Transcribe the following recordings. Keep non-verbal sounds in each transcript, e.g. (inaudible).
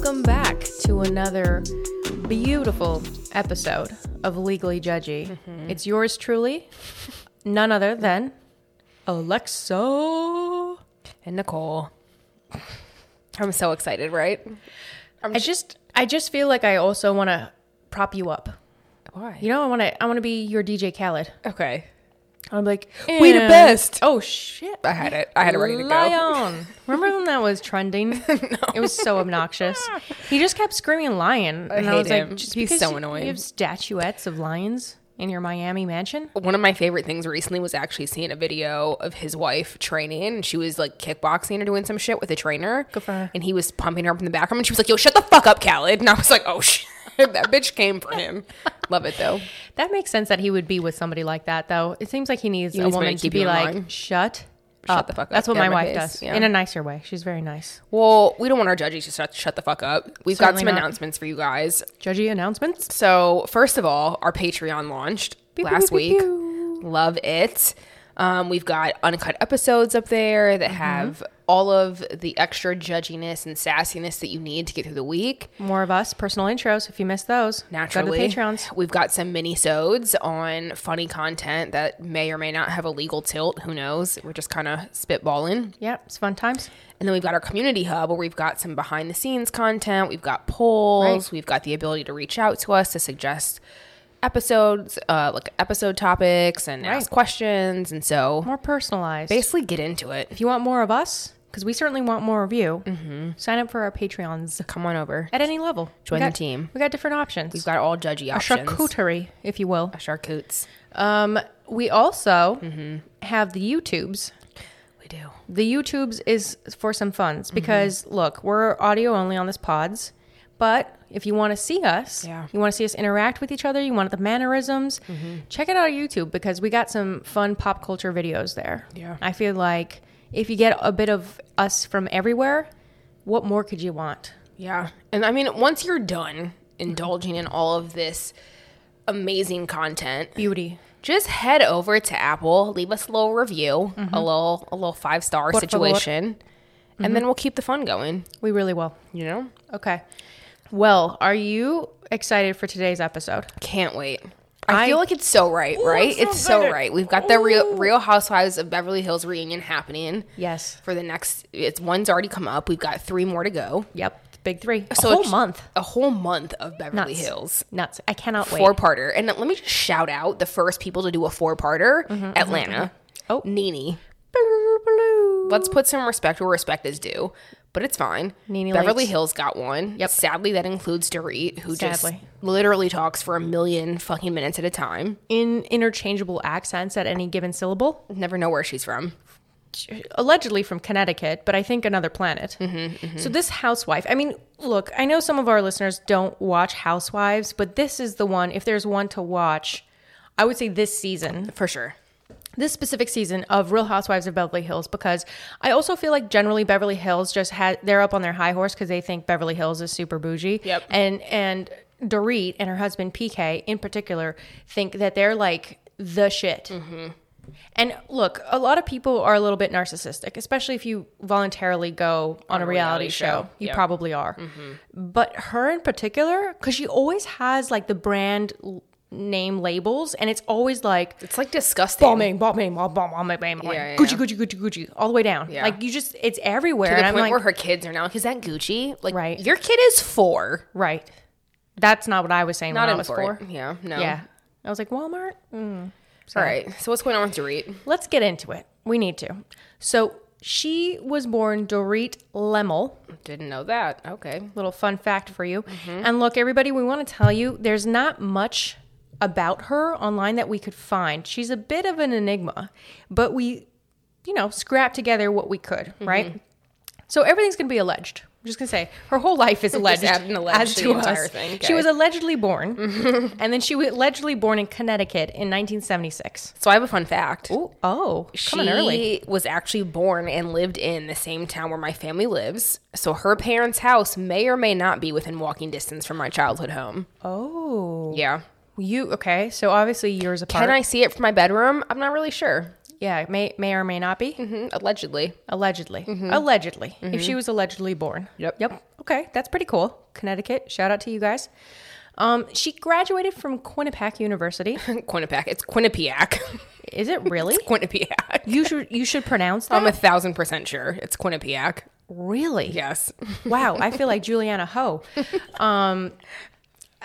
Welcome back to another beautiful episode of Legally Judgy. Mm-hmm. It's yours truly, none other than Alexa. and Nicole. I'm so excited, right? I just, I just feel like I also want to prop you up. Why? You know, I want to, I want to be your DJ Khaled. okay. I'm like, We the best." Oh shit! I had it. I had it ready to go. Lion. Remember when that was trending? (laughs) It was so obnoxious. He just kept screaming lion, and I, hate was like, him. just He's so annoying. You have statuettes of lions in your Miami mansion. One of my favorite things recently was actually seeing a video of his wife training. And she was like kickboxing or doing some shit with a trainer. Good for her. And he was pumping her up in the background. And she was like, yo, shut the fuck up, Khaled. And I was like, oh, shit. (laughs) that bitch came for him. Love it, though. That makes sense that he would be with somebody like that, though. It seems like he needs He a needs somebody woman to to keep be you in like, line. shut, Shut up. the fuck up. That's what my my wife face. does Yeah. in a nicer way. She's very nice. Well, we don't want our judges to shut, shut the fuck up. We've got Certainly some not. announcements for you guys. Judgy announcements. So, first of all, our Patreon launched Pew, last pew, week. pew. Love it. Um, we've got uncut episodes up there Mm-hmm. that have all of the extra judginess and sassiness that you need to get through the week. More of us, personal intros. If you missed those, Naturally, go to the Patreons. We've got some mini-sodes on funny content that may or may not have a legal tilt. Who knows? We're just kind of spitballing. Yeah, it's fun times. And then we've got our community hub where we've got some behind the scenes content. We've got polls. Right. We've got the ability to reach out to us to suggest episodes, uh, like episode topics and ask questions. And so More personalized. basically get into it. If you want more of us, because we certainly want more of you, Mm-hmm. sign up for our Patreons Come on over. at any level. Join We the team. We got different options. We've got all judgy a options. charcuterie, if you will. Charcutes. Um, we also Mm-hmm. have the YouTubes. We do. The YouTubes is for some Mm-hmm. because look, we're audio only on this pods, but if you want to see us, Yeah. you want to see us interact with each other, you want the mannerisms, Mm-hmm. check it out on YouTube because we got some fun pop culture videos there. Yeah. I feel like if you get a bit of us from everywhere, what more could you want? Yeah. And I mean, once you're done indulging in all of this amazing content, Beauty. just head over to Apple, leave us a little review, mm-hmm. a little a little five star situation, and then mm-hmm. we'll keep the fun going. We really will. You know, Okay. Well, are you excited for today's episode? can't wait. I, I- feel like it's so right, right? it's so so right. We've got the real Real Housewives of Beverly Hills reunion happening Yes. for the next. It's one's already come up. We've got three more to go. Yep. Big three. A So whole month. A whole month of Beverly Nuts. Hills. Nuts. I cannot wait. Four parter. And let me just shout out the first people to do a four parter mm-hmm, mm-hmm, Atlanta. Mm-hmm. Oh. Nene. Let's put some respect where respect is due. But it's fine. Nene Beverly Lakes. Hills got one. Yep. Sadly, that includes Dorit, who just literally talks for a million fucking minutes at a time. in interchangeable accents at any given syllable. Never know where she's from. Allegedly from Connecticut, but I think another planet. Mm-hmm, So this housewife, I mean, look, I know some of our listeners don't watch Housewives, but this is the one. If there's one to watch, I would say this season, For sure. This specific season of Real Housewives of Beverly Hills, because I also feel like generally Beverly Hills just had they're up on their high horse because they think Beverly Hills is super bougie. Yep. And and Dorit and her husband PK in particular think that they're like the shit. Mm-hmm. And look, a lot of people are a little bit narcissistic, especially if you voluntarily go on, a reality, reality show. show. You Yep. Mm-hmm. probably are. But her in particular, because she always has like the brand name labels, and it's always like It's like disgusting. bombing, bombing, bomb, bomb, bomb, bomb, bomb, Yeah, yeah, Gucci, yeah. Gucci, Gucci, Gucci, all the way down. Yeah. Like you just, it's everywhere. To the and I'm point like, where her kids are now like, is that Gucci? Like, Right. your kid is four. right. That's not what I was saying Not when I was four. it. Yeah. No. Yeah. I was like, Walmart? Mm. All right. So what's going on with Dorit? Let's get into it. We need to. So she was born Dorit Lemel. Didn't know that. Okay. Little fun fact for you. Mm-hmm. And look, everybody, we want to tell you there's not much about her online that we could find. She's a bit of an enigma, but we, you know, scrapped together what we could, Mm-hmm. right? So everything's going to be alleged. I'm just going to say her whole life is (laughs) alleged. alleged as to us. thing, She was allegedly born, (laughs) and then she was allegedly born in Connecticut in 1976. So I have a fun fact. Ooh, oh, She early. was actually born and lived in the same town where my family lives. So her parents' house may or may not be within walking distance from my childhood home. Oh, Yeah. You okay? So obviously yours apart. Can I see it from my bedroom? I'm not really sure. Yeah, may may or may not be. Mhm, Allegedly. Allegedly. Allegedly. If she was allegedly born. Yep. Yep. Okay, that's pretty cool. Connecticut. Shout out to you guys. Um, she graduated from Quinnipiac University. (laughs) Quinnipiac. It's Quinnipiac. Is it (laughs) really? Quinnipiac. You should you should pronounce that. I'm a thousand percent sure it's Quinnipiac. really? Yes. Wow, I feel like Juliana Ho. (laughs) Um,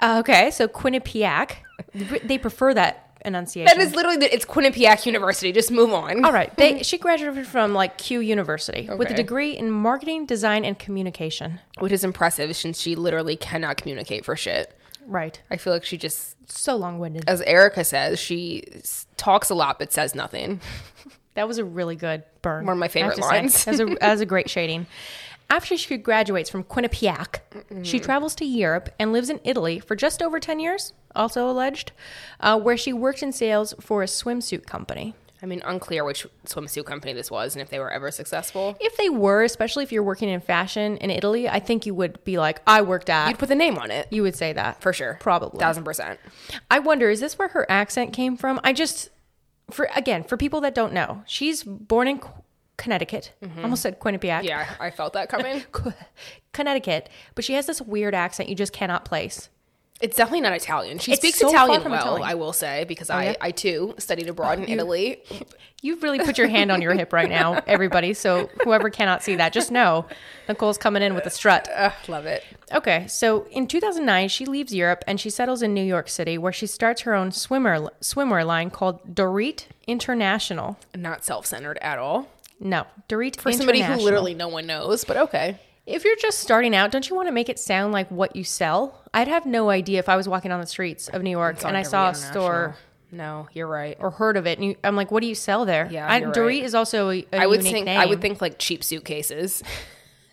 Uh, okay, so Quinnipiac. They prefer that enunciation. That is literally the, it's Quinnipiac University. Just move on. All right. They, (laughs) she graduated from like Q University with a degree in marketing, design, and communication. Which is impressive since she literally cannot communicate for shit. Right. I feel like she just, So long winded. as Erika says, she s- talks a lot but says nothing. (laughs) That was a really good burn. One of my favorite lines. Was, a, that was a (laughs) great shading. After she graduates from Quinnipiac, she travels to Europe and lives in Italy for just over 10 years, also alleged, uh, where she worked in sales for a swimsuit company. I mean, unclear which swimsuit company this was and if they were ever successful. If they were, especially if you're working in fashion in Italy, I think you would be like, I worked at. You'd put the name on it. you would say that. For sure. Probably. Thousand percent. I wonder, is this where her accent came from? I just, for again, for people that don't know, she's born in Connecticut. Mm-hmm. Almost said Quinnipiac. Yeah, I felt that coming. (laughs) Connecticut, but she has this weird accent you just cannot place. It's definitely not Italian. She It's speaks so Italian well, Italian. I will say, because oh, yeah? I, I too studied abroad in Italy. (laughs) You've really put your hand on your hip right now, everybody. So whoever cannot see that, just know Nicole's coming in with a strut. Ugh, love it. Okay, so in 2009, she leaves Europe and she settles in New York City, where she starts her own swimmer swimwear line called Dorit International. Not self centered at all. No, Dorit For somebody who literally no one knows, but okay. If you're just starting out, don't you want to make it sound like what you sell? I'd have no idea if I was walking on the streets of New York and I saw a store No, you're right. or heard of it, and you, I'm like, "What do you sell there?" Yeah, I, Dorit right. is also a, a I would unique think name. I would think like cheap suitcases. (laughs)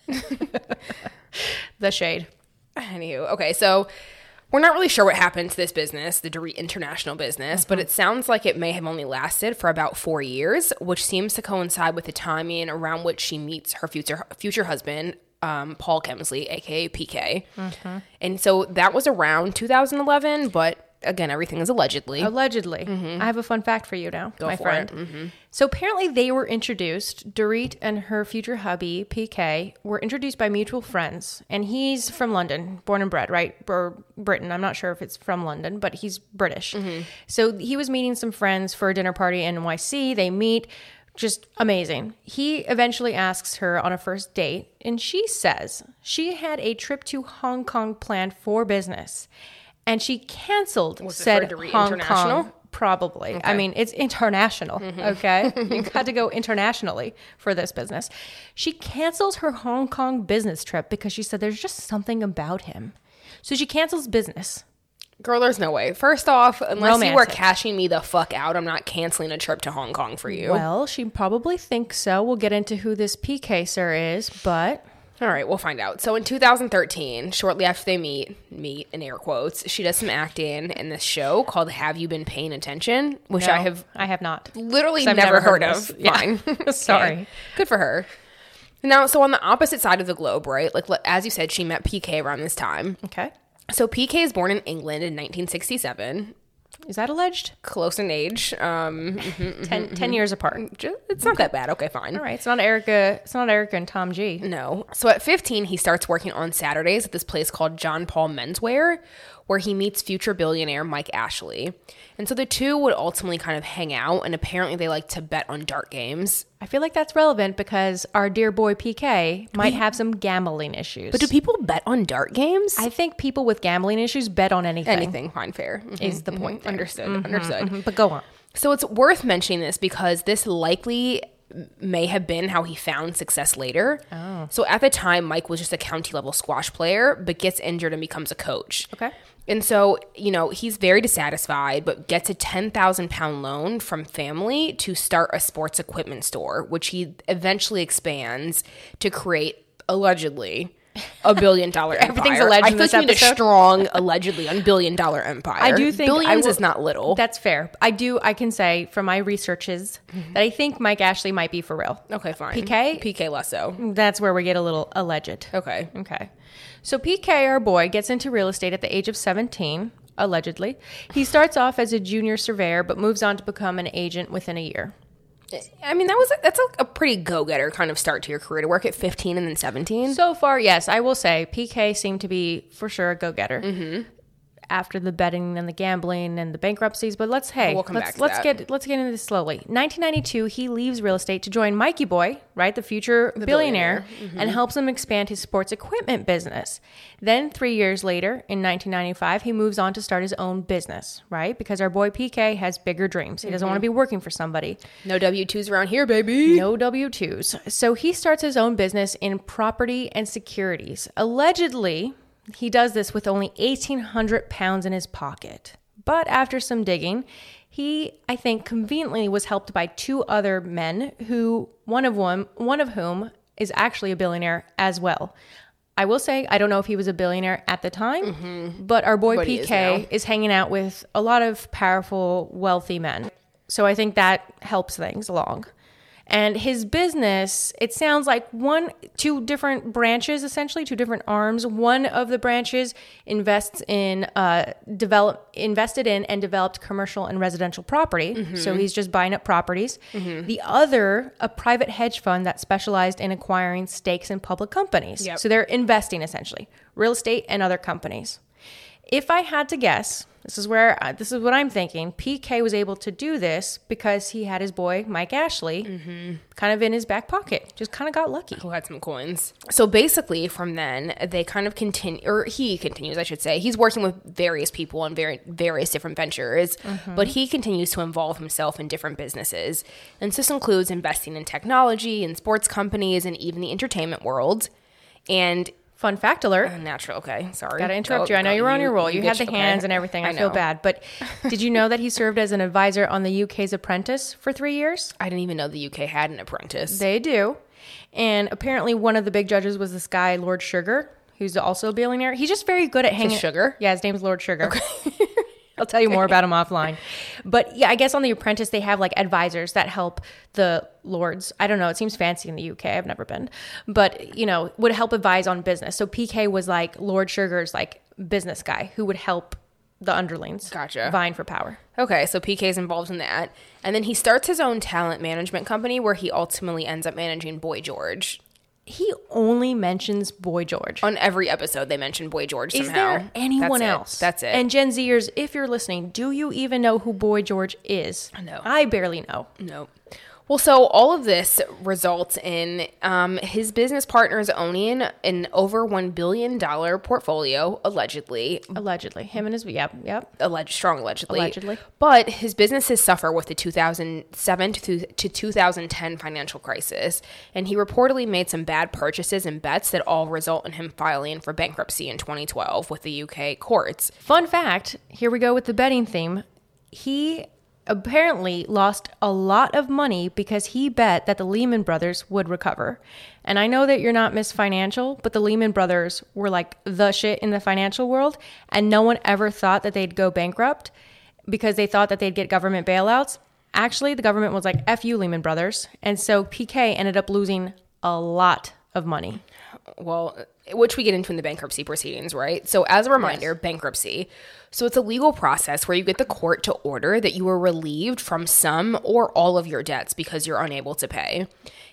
(laughs) the shade. Anywho, okay, so we're not really sure what happened to this business, the Dorit International business, but mm-hmm. it sounds like it may have only lasted for about four years, which seems to coincide with the timing around which she meets her future future husband, um, Paul Kemsley, aka PK. Mm-hmm. And so that was around 2011, but again, everything is allegedly. Allegedly. Mm-hmm. I have a fun fact for you now, my for friend. So apparently they were introduced, Dorit and her future hubby, PK, were introduced by mutual friends. And he's from London, born and bred, right? Or Britain. I'm not sure if it's from London, but he's British. Mm-hmm. So he was meeting some friends for a dinner party in NYC. They meet. Just amazing. He eventually asks her on a first date, and she says she had a trip to Hong Kong planned for business, and she canceled it for said Hong International? Kong Probably. I mean, it's international. Mm-hmm. Okay. (laughs) you got to go internationally for this business. She cancels her Hong Kong business trip because she said there's just something about him. So she cancels business. Girl, there's no way. First off, unless you were cashing me the fuck out, I'm not canceling a trip to Hong Kong for you. Well, she probably thinks so. We'll get into who this PK sir is, but All right, we'll find out. So in 2013, shortly after they meet, meet in air quotes, she does some acting in this show called Have You Been Paying Attention, which I have I have not. Literally never, never heard, heard of. Yeah. Fine. (laughs) Sorry. Okay. Good for her. Now, so on the opposite side of the globe, right? Like as you said, she met PK around this time. Okay. So PK is born in England in 1967, Is that alleged? close in age. Um, (laughs) mm-hmm, 10, mm-hmm. 10 years apart. Mm, it's not that bad. Okay, fine. All right. It's not Erika. It's not Erika and Tom G. No. So at 15, he starts working on Saturdays at this place called John Paul Menswear, where he meets future billionaire Mike Ashley. And so the two would ultimately kind of hang out, and apparently they like to bet on dart games. I feel like that's relevant because our dear boy PK might have some gambling issues. But do people bet on dart games? I think people with gambling issues bet on anything. Anything, fine, fair. Mhm. is the point. there. Understood. Understood. Mhm, But go on. So it's worth mentioning this because this likely may have been how he found success later. Oh. So at the time, Mike was just a county level squash player, but gets injured and becomes a coach. Okay. And so, you know, he's very dissatisfied, but gets a 10,000 pound loan from family to start a sports equipment store, which he eventually expands to create allegedly a billion dollar (laughs) empire. Everything's alleged I in feel this like you need a strong allegedly on billion dollar empire. I do think billions will- is not little. That's fair. I do. I can say from my researches mm-hmm. that I think Mike Ashley might be for real. okay, fine. PK? PK less so. That's where we get a little alleged. Okay. Okay. So PK, our boy, gets into real estate at the age of 17, allegedly. He starts off as a junior surveyor, but moves on to become an agent within a year. I mean, that was that's a, a pretty go getter kind of start to your career to work at 15 and then 17. So far, yes, I will say PK seemed to be for sure a go getter. Mm-hmm. After the betting and the gambling and the bankruptcies, but let's hey, We'll let's let's get let's get into this slowly. 1992, he leaves real estate to join Mikey Boy, right, the future billionaire, billionaire. and mm-hmm. helps him expand his sports equipment business. Then three years later, in 1995, he moves on to start his own business, right, because our boy PK has bigger dreams. He doesn't want to mm-hmm. be working for somebody. no W 2s around here, baby. No W 2s. So he starts his own business in property and securities. Allegedly, he does this with only 1,800 pounds in his pocket. But after some digging, he, I think, conveniently was helped by two other men who, one of one, one of whom is actually a billionaire as well. I will say, I don't know if he was a billionaire at the time, mm-hmm. but our boy But he is PK is hanging out with a lot of powerful, wealthy men. So I think that helps things along. And his business, it sounds like one, two different branches, essentially, two different arms. One of the branches invests in, uh, develop, invested in and developed commercial and residential property. So he's just buying up properties. The other, a private hedge fund that specialized in acquiring stakes in public companies. Yep. So they're investing essentially, real estate and other companies. If I had to guess, this is where uh, this is what I'm thinking. PK was able to do this because he had his boy Mike Ashley kind of in his back pocket. Just kind of got lucky. who had some coins. So basically, from then they kind of continue, or he continues, I should say. He's working with various people on very various different ventures, but he continues to involve himself in different businesses, and this includes investing in technology and sports companies and even the entertainment world. And Fun fact alert. Uh, natural, okay, sorry, Gotta interrupt Go- you. I know you were on your roll. You, had the okay. hands and everything. I, feel know. bad. But (laughs) did you know that he served as an advisor on the UK's Apprentice for three years? I didn't even know the UK had an apprentice. They do. And apparently, one of the big judges was this guy, Lord Sugar, who's also a billionaire. He's just very good at hanging. Sugar? Yeah, his name's Lord Sugar. (laughs) I'll tell you more about him offline. But yeah, I guess on The Apprentice, they have like advisors that help the lords. I don't know. It seems fancy in the UK. I've never been. But, you know, would help advise on business. So PK was like Lord Sugar's like business guy who would help the underlings Gotcha. vying for power. Okay, so PK's involved in that. And then he starts his own talent management company where he ultimately ends up managing Boy George. He only mentions Boy George. On every episode, they mention Boy George somehow. Is there anyone That's it. else? That's it. And Gen Zers, if you're listening, do you even know who Boy George is? No. I barely know. no. Well, so all of this results in um, his business partners owning an over $1 billion portfolio, allegedly. Allegedly. Him and his, yep, yep. Alleged, strong allegedly. Allegedly. But his businesses suffer with the 2007 to, to 2010 financial crisis. And he reportedly made some bad purchases and bets that all result in him filing for bankruptcy in 2012 with the UK courts. Fun fact here we go with the betting theme. He apparently lost a lot of money because he bet that the Lehman Brothers would recover. And I know that you're not Miss Financial, but the Lehman Brothers were like the shit in the financial world, and no one ever thought that they'd go bankrupt because they thought that they'd get government bailouts. Actually, the government was like, F you, Lehman Brothers. And so PK ended up losing a lot of money. well, which we get into in the bankruptcy proceedings, right? So, as a reminder, bankruptcy. So, it's a legal process where you get the court to order that you are relieved from some or all of your debts because you're unable to pay.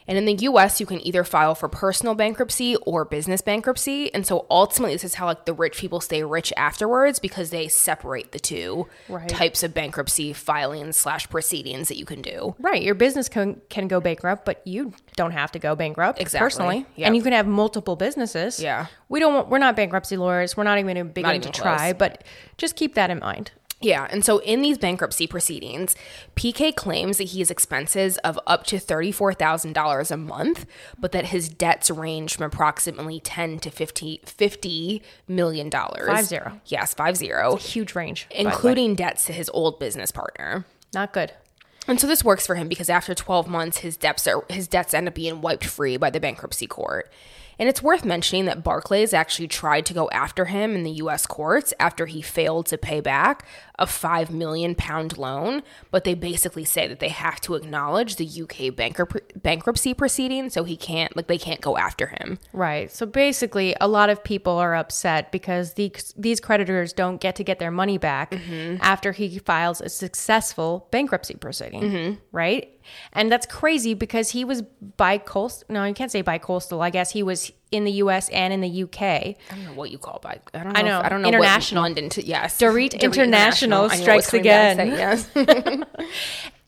And in the US, you can either file for personal bankruptcy or business bankruptcy. And so, ultimately, this is how like the rich people stay rich afterwards because they separate the two Right. types of bankruptcy filings slash proceedings that you can do. Right. Your business can, can go bankrupt, but you don't have to go bankrupt Exactly. personally. Yep. And you can have multiple businesses. Yeah. We don't want, we're not bankruptcy lawyers. We're not even to begin even to try, but just keep that in mind. Yeah, and so in these bankruptcy proceedings, PK claims that he has expenses of up to $34,000 a month, but that his debts range from approximately 10 to 50 50 million dollars. Five zero. Yes, 50, Huge range. by the way. including debts to his old business partner. Not good. And so this works for him because after 12 months his debts are his debts end up being wiped free by the bankruptcy court. And it's worth mentioning that Barclays actually tried to go after him in the US courts after he failed to pay back a five million pound loan, but they basically say that they have to acknowledge the UK bankrupt- bankruptcy proceeding, so he can't like they can't go after him. Right. So basically, a lot of people are upset because these these creditors don't get to get their money back mm-hmm. after he files a successful bankruptcy proceeding. Mm-hmm. Right. And that's crazy because he was bi-coastal. No, you can't say bi-coastal. I guess he was in the U.S. and in the U.K. I don't know what you call by. I don't know. I know. if- I don't know. International. What London. To, yes. Dorit International I knew it was strikes coming back to again. that, Yes. (laughs) (laughs)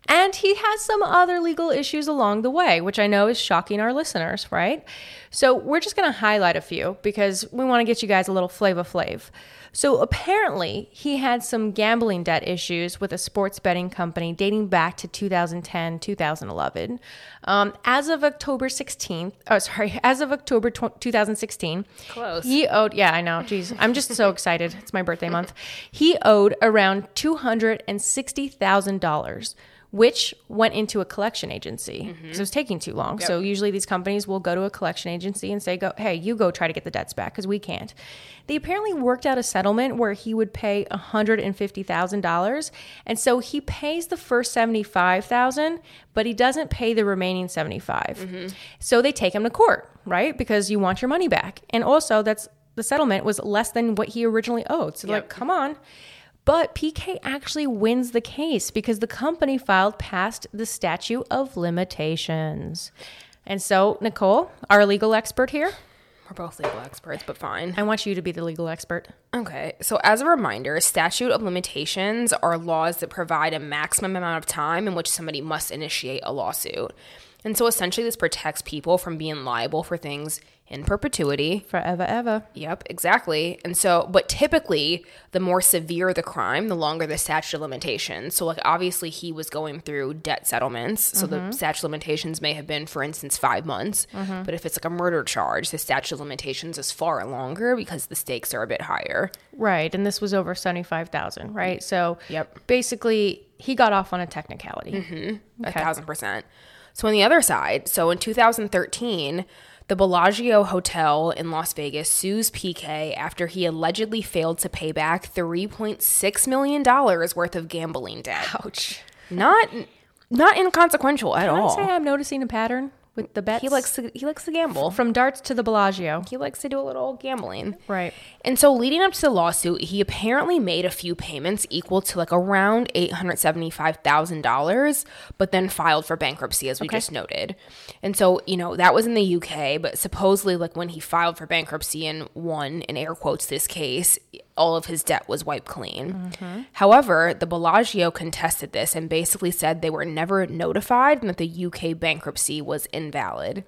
And he has some other legal issues along the way, which I know is shocking our listeners, right? So we're just going to highlight a few because we want to get you guys a little flavor flav. So apparently, he had some gambling debt issues with a sports betting company dating back to 2010, 2011. Um, as of October 16th, oh, sorry, (laughs) as of October tw- 2016, Close. he owed, yeah, I know. Geez, I'm just so excited. It's my birthday month. He owed around $260,000, which went into a collection agency mm-hmm. because it was taking too long. So usually these companies will go to a collection agency and say, "Go, hey, you go try to get the debts back because we can't." They apparently worked out a settlement where he would pay $150,000, and so he pays the first 75,000, but he doesn't pay the remaining 75. Mm-hmm. So they take him to court, right? Because you want your money back. And also that's the settlement was less than what he originally owed. So like, come on. But PK actually wins the case because the company filed past the statute of limitations. And so, Nicole, our legal expert here, We're both legal experts, but fine. I want you to be the legal expert. Okay, so as a reminder, statute of limitations are laws that provide a maximum amount of time in which somebody must initiate a lawsuit. And so essentially, this protects people from being liable for things in perpetuity. Forever, ever. Yep, exactly. And so, but typically, the more severe the crime, the longer the statute of limitations. So, like, obviously, he was going through debt settlements. So, the mm-hmm. statute of limitations may have been, for instance, five months. Mm-hmm. But if it's like a murder charge, the statute of limitations is far longer because the stakes are a bit higher. Right. And this was over 75,000, right? Mm-hmm. So, Yep. basically, he got off on a technicality. a thousand percent. So on the other side, so in 2013, the Bellagio Hotel in Las Vegas sues PK after he allegedly failed to pay back 3.6 million dollars worth of gambling debt. Ouch. Not not inconsequential at Can I all. say I'm noticing a pattern with the bets? He likes to he likes to gamble. from darts to the Bellagio. He likes to do a little gambling. Right. And so leading up to the lawsuit, he apparently made a few payments equal to like around $875,000, but then filed for bankruptcy as we just noted. And so, you know, that was in the UK, but supposedly like when he filed for bankruptcy and won in air quotes this case, all of his debt was wiped clean. Mm-hmm. However, the Bellagio contested this and basically said they were never notified and that the UK bankruptcy was invalid.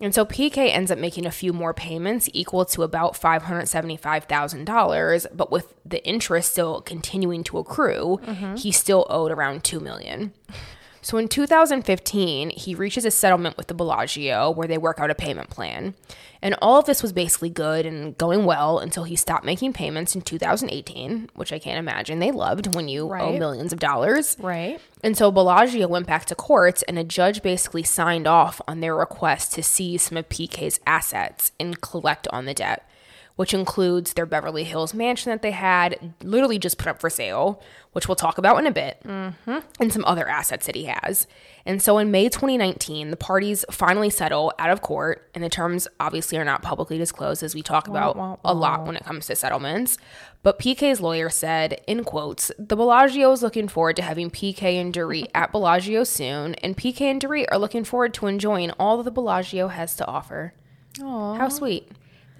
And so PK ends up making a few more payments equal to about $575,000, but with the interest still continuing to accrue, mm-hmm. he still owed around 2 million. So in 2015, he reaches a settlement with the Bellagio where they work out a payment plan. And all of this was basically good and going well until he stopped making payments in 2018, which I can't imagine they loved when you owe millions of dollars. Right. And so Bellagio went back to court, and a judge basically signed off on their request to seize some of PK's assets and collect on the debt, which includes their Beverly Hills mansion that they had literally just put up for sale, which we'll talk about in a bit, and some other assets that he has. And so in May 2019, the parties finally settle out of court, and the terms obviously are not publicly disclosed, as we talk about a lot when it comes to settlements. But PK's lawyer said, in quotes, the Bellagio is looking forward to having PK and Dorit (laughs) at Bellagio soon, and PK and Dorit are looking forward to enjoying all that the Bellagio has to offer. How sweet.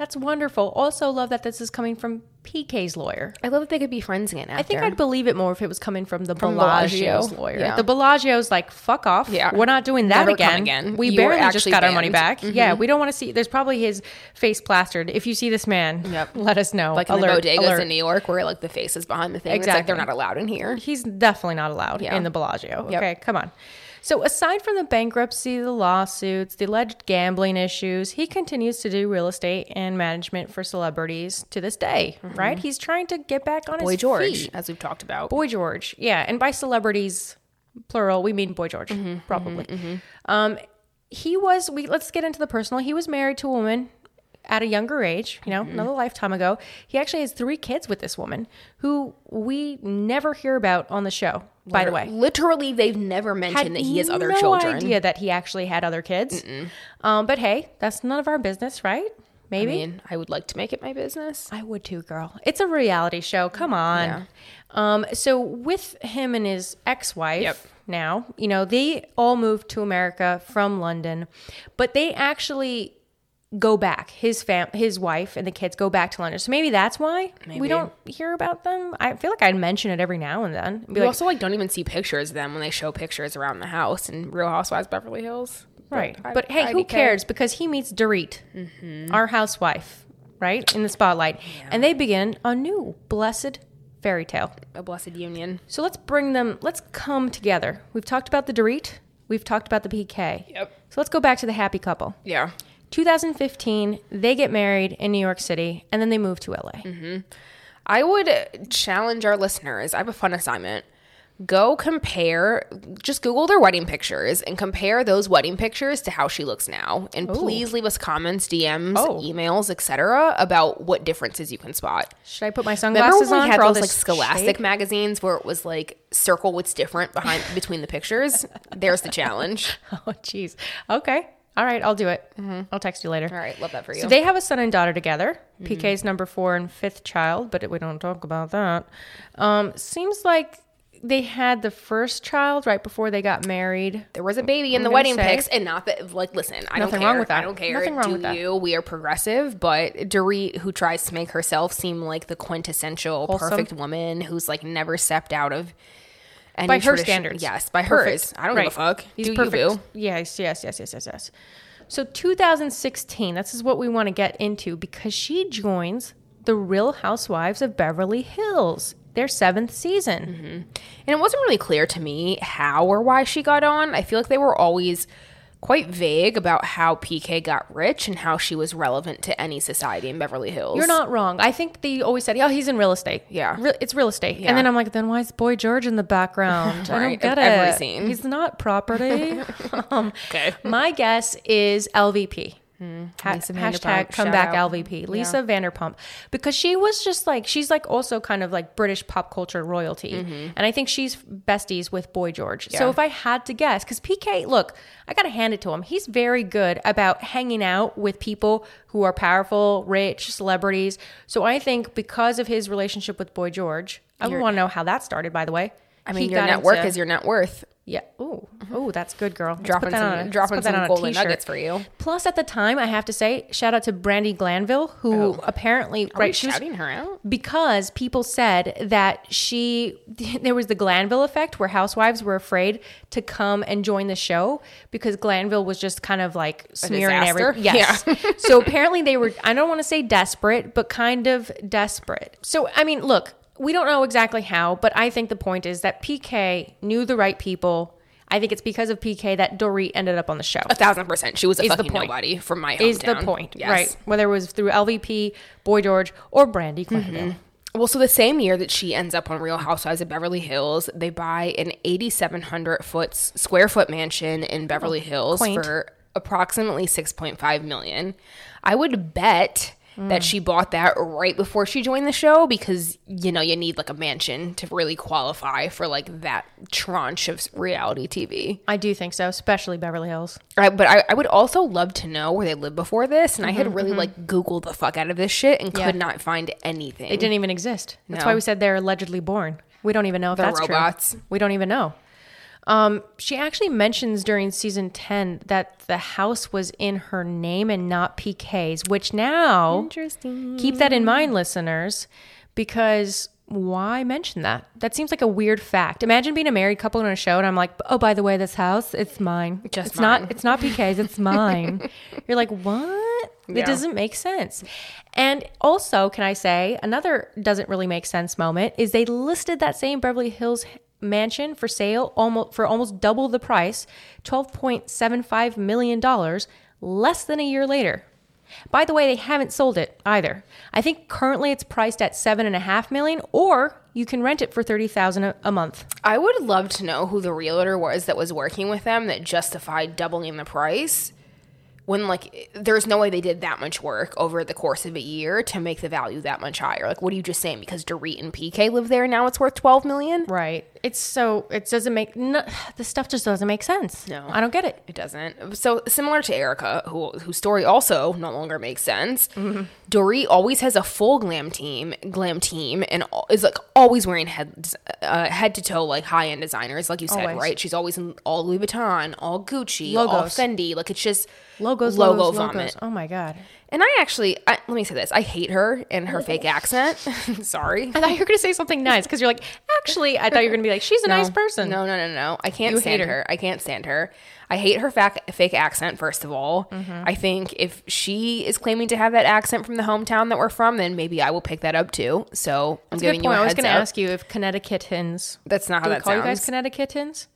That's wonderful. Also, love that this is coming from PK's lawyer. I love that they could be friends again after. I think I'd believe it more if it was coming from the From Bellagio's Bellagio, lawyer. yeah. The Bellagio's like, fuck off. Yeah. We're not doing that Never again. again. We You barely just actually got our money banned. Mm-hmm. back. Yeah, we don't want to see. There's probably his face plastered. If you see this man, Yep. let us know. like in the bodegas alert. in New York where like the face is behind the thing. It's like Exactly. they're not allowed in here. He's definitely not allowed Yeah. in the Bellagio. Yep. Okay, come on. So, aside from the bankruptcy, the lawsuits, the alleged gambling issues, he continues to do real estate and management for celebrities to this day, right? He's trying to get back on Mm-hmm. Boy his George, feet. as we've talked about. Boy George, yeah, and by celebrities, plural, we mean Boy George, Mm-hmm, probably. Um, he was. We let's get into the personal. He was married to a woman at a younger age, you know, another lifetime ago. He actually has three kids with this woman who we never hear about on the show, by the way. Literally, they've never mentioned that he has other no children. idea that he actually had other kids. Um, but hey, that's none of our business, right? I Maybe. mean, I would like to make it my business. I would too, girl. It's a reality show. Come on. Yeah. Um, so with him and his ex-wife Yep. now, you know, they all moved to America from London, but they actually go back. His fam, his wife and the kids go back to London. So maybe that's why Maybe. we don't hear about them. I feel like I'd mention it every now and then. We like, also like don't even see pictures of them when they show pictures around the house in Real Housewives Beverly Hills. Right. I- But hey, who cares? Because he meets Dorit, Mm-hmm. our housewife, right? In the spotlight. And they begin a new blessed fairy tale. A blessed union. So let's bring them, let's come together. We've talked about the Dorit, we've talked about the PK. Yep. So let's go back to the happy couple. Yeah. 2015, they get married in New York City and then they move to LA. Mm-hmm. I would uh, challenge our listeners. I have a fun assignment. Go compare, just Google their wedding pictures and compare those wedding pictures to how she looks now. And oh. please leave us comments, DMs, Oh. emails, etc. about what differences you can spot. Should I put my sunglasses Remember when we on had for all those like Scholastic shade? magazines where it was like circle what's different behind between the pictures? (laughs) There's the challenge. Oh, jeez. Okay. All right, I'll do it. I'll text you later. All right, love that for you. So they have a son and daughter together. PK's number four and fifth child, but we don't talk about that. Um, seems like they had the first child right before they got married. There was a baby in the gonna wedding say- pics, and not that like listen, I don't Nothing care. wrong with that. I don't care. Nothing wrong Do with that. you? We are progressive, but Dorit, who tries to make herself seem like the quintessential Wholesome. perfect woman, who's like never stepped out of any By her standards. Yes, by Perfect. hers. I don't Right. give a fuck. He's Do perfect. you boo? Yes, yes, yes, yes, yes, yes. So 2016, this is what we want to get into because she joins the Real Housewives of Beverly Hills, their seventh season. Mm-hmm. And it wasn't really clear to me how or why she got on. I feel like they were always quite vague about how PK got rich and how she was relevant to any society in Beverly Hills. You're not wrong. I think they always said, "Oh, he's in real estate." Yeah. Re- it's real estate. Yeah. And then I'm like, then why is Boy George in the background? (laughs) I don't get every it. scene. He's not property. (laughs) um, Okay. My guess is LVP. Ha- Lisa hashtag Vanderpump, come back out. LVP. Lisa Vanderpump. Because she was just like, she's like also kind of like British pop culture royalty. And I think she's besties with Boy George. So Mm-hmm. If I had to guess, because PK, look, I got to hand it to him. He's very good about hanging out with people who are powerful, rich, celebrities. So I think because of his relationship with Boy George, I want to know how that started, by the way. I mean, your net worth into- is your net worth. yeah. Ooh. Mm-hmm. Ooh, that's good, girl. Let's Dropping some- on a- dropping some golden nuggets for you. Plus, at the time, I have to say, shout out to Brandi Glanville, who oh. apparently Oh. Are we right she was shouting her out? because people said that she (laughs) there was the Glanville effect where housewives were afraid to come and join the show because Glanville was just kind of like smearing everything. Yes. so apparently they were I don't want to say desperate, but kind of desperate. So I mean, look, we don't know exactly how, but I think the point is that PK knew the right people. I think it's because of PK that Dorit ended up on the show. A thousand percent. She was a Is the fucking point. nobody from my hometown. Is the point, Yes. right? Whether it was through LVP, Boy George, or Brandi Mm-hmm. Well, so the same year that she ends up on Real Housewives of Beverly Hills, they buy an 8,700 foot square foot mansion in Beverly Hills Oh, quaint. for approximately 6.5 million. I would bet Mm. that she bought that right before she joined the show because you know you need like a mansion to really qualify for like that tranche of reality TV. I do think so, especially Beverly Hills. Right, but I, I would also love to know where they lived before this, and I had really like Googled the fuck out of this shit and Mm-hmm, Yeah. could not find anything. They didn't even exist. That's No. why we said they're allegedly born. We don't even know if They're that's robots. true. We don't even know. Um, she actually mentions during season 10 that the house was in her name and not PK's, which now Interesting. keep that in mind, listeners, because why mention that? That seems like a weird fact. Imagine being a married couple on a show and I'm like, oh, by the way, this house, it's mine. Just it's mine. not it's not PK's, it's (laughs) mine. You're like, what? Yeah. It doesn't make sense. And also, can I say another doesn't really make sense moment is they listed that same Beverly Hills mansion for sale almost for almost double the price, twelve point seven five million dollars, less than a year later. By the way, they haven't sold it either. I think currently it's priced at seven and a half million, or you can rent it for thirty thousand a month. I would love to know who the realtor was that was working with them that justified doubling the price when like there's no way they did that much work over the course of a year to make the value that much higher. Like what are you just saying because Dorit and PK live there now it's worth 12 million? Right. It's so it doesn't make no, the stuff just doesn't make sense. No. I don't get it. It doesn't. So similar to Erika, who whose story also no longer makes sense. Mm-hmm. Dorit always has a full glam team, glam team, and is like always wearing head uh, head to toe like high end designers, like you said, Always. right? She's always in all Louis Vuitton, all Gucci, all Logos. Fendi. Like it's just Logos, logo logos, vomit. logos. Oh my god. And I actually, I, let me say this: I hate her and her fake accent. (laughs) Sorry. I thought you were gonna say something nice because you're like, actually, I thought you were gonna be like, she's a nice person. No, no, no, no. I can't You stand her. her. I can't stand her. I hate her fac- fake accent, first of all. Mm-hmm. I think if she is claiming to have that accent from the hometown that we're from, then maybe I will pick that up too. So I'm That's a giving good you a point. I was gonna ask you if Connecticutans. That's not how that call sounds. you guys Connecticutans?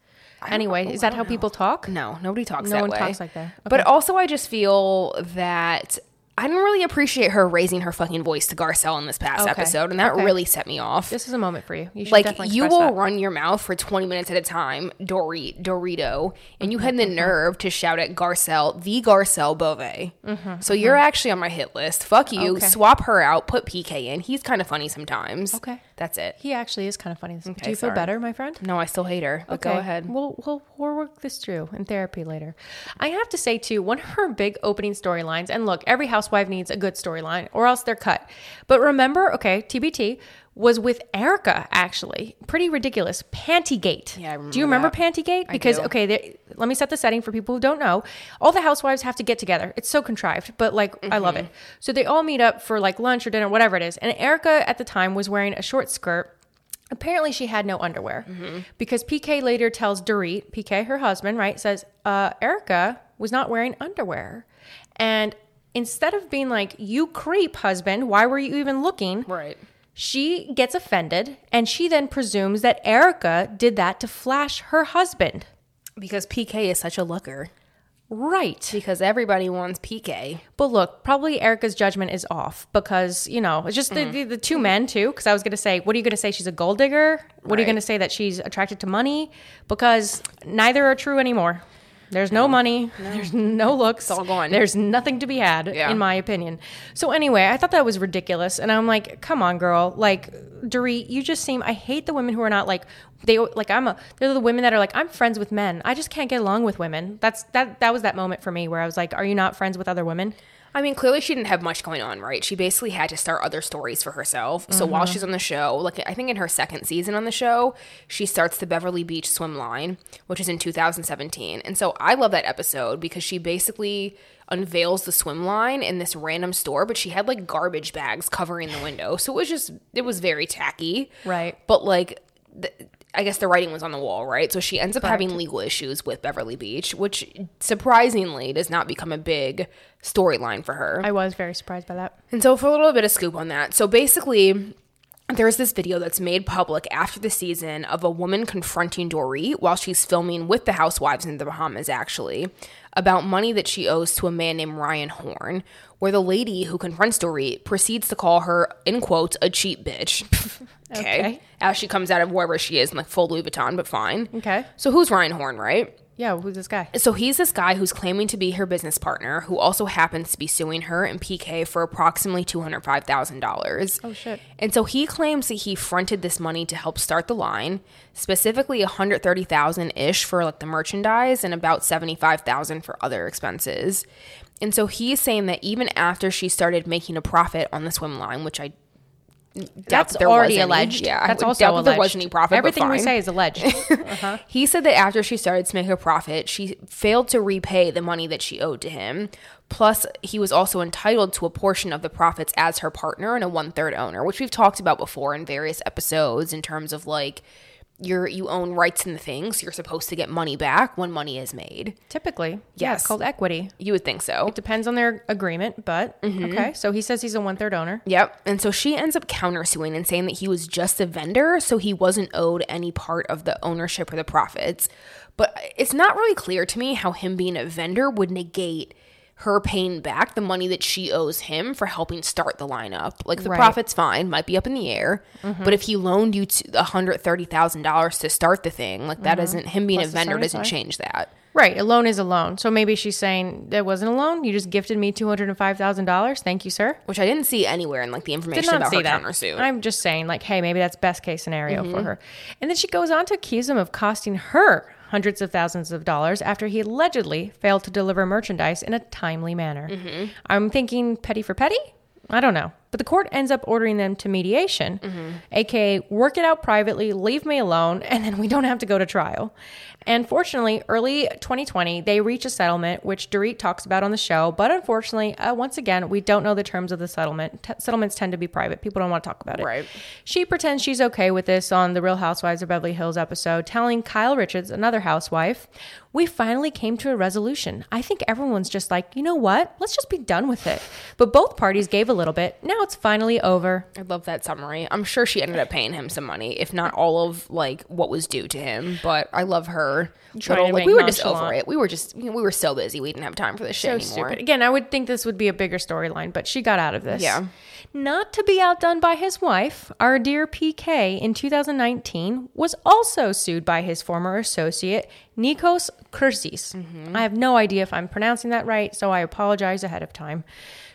Anyway, is that how people talk? No, nobody talks No that one way. talks like that. But also, I just feel that I didn't really appreciate her raising her fucking voice to Garcelle in this past Okay. episode, and that Okay. really set me off. This is a moment for you. You should like you will that. run your mouth for 20 minutes at a time Dorit, dorito and you had the nerve to shout at garcelle the garcelle beauvais so you're actually on my hit list fuck you Mm-hmm, Okay. swap her out put pk in he's kind of funny sometimes Okay. That's it He actually is kind of funny. Do you feel better, my friend? no i still hate her but go ahead We'll, we'll we'll work this through in therapy later. I have to say too, one of her big opening storylines, and look, every housewife needs a good storyline, or else they're cut. But remember, okay, TBT was with Erika. Actually, pretty ridiculous. Pantygate. Yeah, I Do you remember remember Pantygate? Because okay, let me set the setting for people who don't know. All the housewives have to get together. It's so contrived, but like I love Mm-hmm. it. So they all meet up for like lunch or dinner, whatever it is. And Erika at the time was wearing a short skirt. Apparently, she had no underwear because PK later tells Dorit, PK, her husband, right, says, uh, Erika was not wearing underwear. And instead of being like, you creep, husband, why were you even looking? right She gets offended and she then presumes that Erika did that to flash her husband. because pk is such a looker Right. because everybody wants pk But look, probably Erika's judgment is off because, you know, it's just Mm-hmm. the, the, the two men, too. Because I was going to say, what are you going to say? She's a gold digger? What are you going to say that she's attracted to money? Because neither are true anymore. There's no money. There's no looks. It's all gone. There's nothing to be had, Yeah. in my opinion. So anyway, I thought that was ridiculous, and I'm like, come on, girl. Like, Dorit, you just seem. I hate the women who are not like they like. I'm a. They're the women that are like, I'm friends with men. I just can't get along with women. That's that. That was that moment for me where I was like, are you not friends with other women? I mean, clearly she didn't have much going on, right? She basically had to start other stories for herself. So Mm-hmm. while she's on the show, like I think in her second season on the show, she starts the Beverly Beach swim line, which is in 2017. And so I love that episode because she basically unveils the swim line in this random store, but she had like garbage bags covering the window. So it was just, it was very tacky. Right. But like, the, I guess the writing was on the wall, right? So she ends up having legal issues with Beverly Beach, which surprisingly does not become a big storyline for her. I was very surprised by that. And so, for a little bit of scoop on that, so basically, there's this video that's made public after the season of a woman confronting Dory while she's filming with the housewives in the Bahamas, actually, about money that she owes to a man named Ryan Horn, where the lady who confronts Dorit proceeds to call her, in quotes, a cheap bitch. (laughs) okay. Okay. As she comes out of wherever she is in like full Louis Vuitton, but fine. Okay. So, who's Ryan Horn, right? Yeah, who's this guy? So he's this guy who's claiming to be her business partner, who also happens to be suing her and PK for approximately two hundred five thousand dollars. Oh, shit. And so he claims that he fronted this money to help start the line, specifically one hundred thirty thousand ish for like the merchandise and about seventy five thousand for other expenses. And so he's saying that even after she started making a profit on the swim line, which I That's that there was already alleged. Yeah, that's also alleged. there was any profit. Everything we say is alleged. (laughs) Uh-huh. He said that after she started to make a profit, she failed to repay the money that she owed to him. Plus, he was also entitled to a portion of the profits as her partner and a one third owner, which we've talked about before in various episodes in terms of like you're you own rights in the things, you're supposed to get money back when money is made. Typically, yeah, Yes. it's called equity. You would think so. It Depends on their agreement, but Mm-hmm. okay. So he says he's a one third owner. Yep. And so she ends up countersuing and saying that he was just a vendor, so he wasn't owed any part of the ownership or the profits. But it's not really clear to me how him being a vendor would negate her paying back the money that she owes him for helping start the lineup. Like the Right. profit's fine, might be up in the air, but if he loaned you to hundred thirty thousand dollars to start the thing, like that mm-hmm. doesn't him being Plus a vendor doesn't change that. Right. A loan is a loan. So maybe she's saying that wasn't a loan. You just gifted me two hundred and five thousand dollars. Thank you, sir. Which I didn't see anywhere in like the information Did not about see her that. countersuit. I'm just saying, like, hey, maybe that's best case scenario for mm-hmm. her. And then she goes on to accuse him of costing her hundreds of thousands of dollars after he allegedly failed to deliver merchandise in a timely manner. Mm-hmm. I'm thinking petty for petty. I don't know. But the court ends up ordering them to mediation, aka work it out privately, leave me alone, (laughs) and then we don't have to go to trial. And fortunately, early 2020, they reach a settlement, which Dorit talks about on the show. But unfortunately, uh, once again, we don't know the terms of the settlement. T- settlements tend to be private. People don't want to talk about it. Right. She pretends she's okay with this on the Real Housewives of Beverly Hills episode, telling Kyle Richards, another housewife, We finally came to a resolution. I think everyone's just like, you know what? Let's just be done with it. But both parties gave a little bit. Now it's finally over. I love that summary. I'm sure she ended up paying him some money, if not all of like what was due to him. But I love her. Little- like we were just over it. We were just we were so busy. We didn't have time for this shit So anymore. stupid. Again, I would think this would be a bigger storyline, but she got out of this. Yeah. Not to be outdone by his wife, our dear PK in 2019 was also sued by his former associate, Nikos Kursis. Mm-hmm. I have no idea if I'm pronouncing that right, so I apologize ahead of time.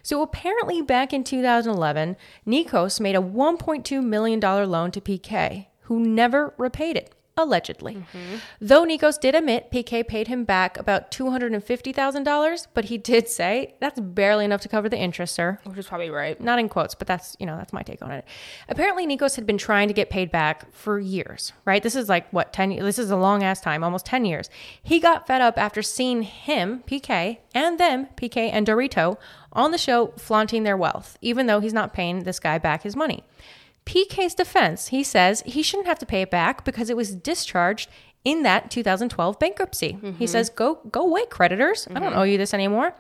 So apparently, back in 2011, Nikos made a $1.2 million loan to PK, who never repaid it. Allegedly. Mm-hmm. Though Nikos did admit PK paid him back about $250,000, but he (laughs) did say that's barely enough to cover the interest, sir Which is probably right. not in quotes, but that's you know that's my take on it. Apparently, Nikos had been trying to get paid back for years. Right? This is like what ten? This is a long ass time, almost ten years. He got fed up after seeing him, PK, and them, PK and Dorito, on the show flaunting their wealth, even though he's not paying this guy back his money. PK's defense, he says he shouldn't have to pay it back because it was discharged in that 2012 bankruptcy. He mm-hmm. says, "Go go away, creditors. I don't mm-hmm. owe you this anymore."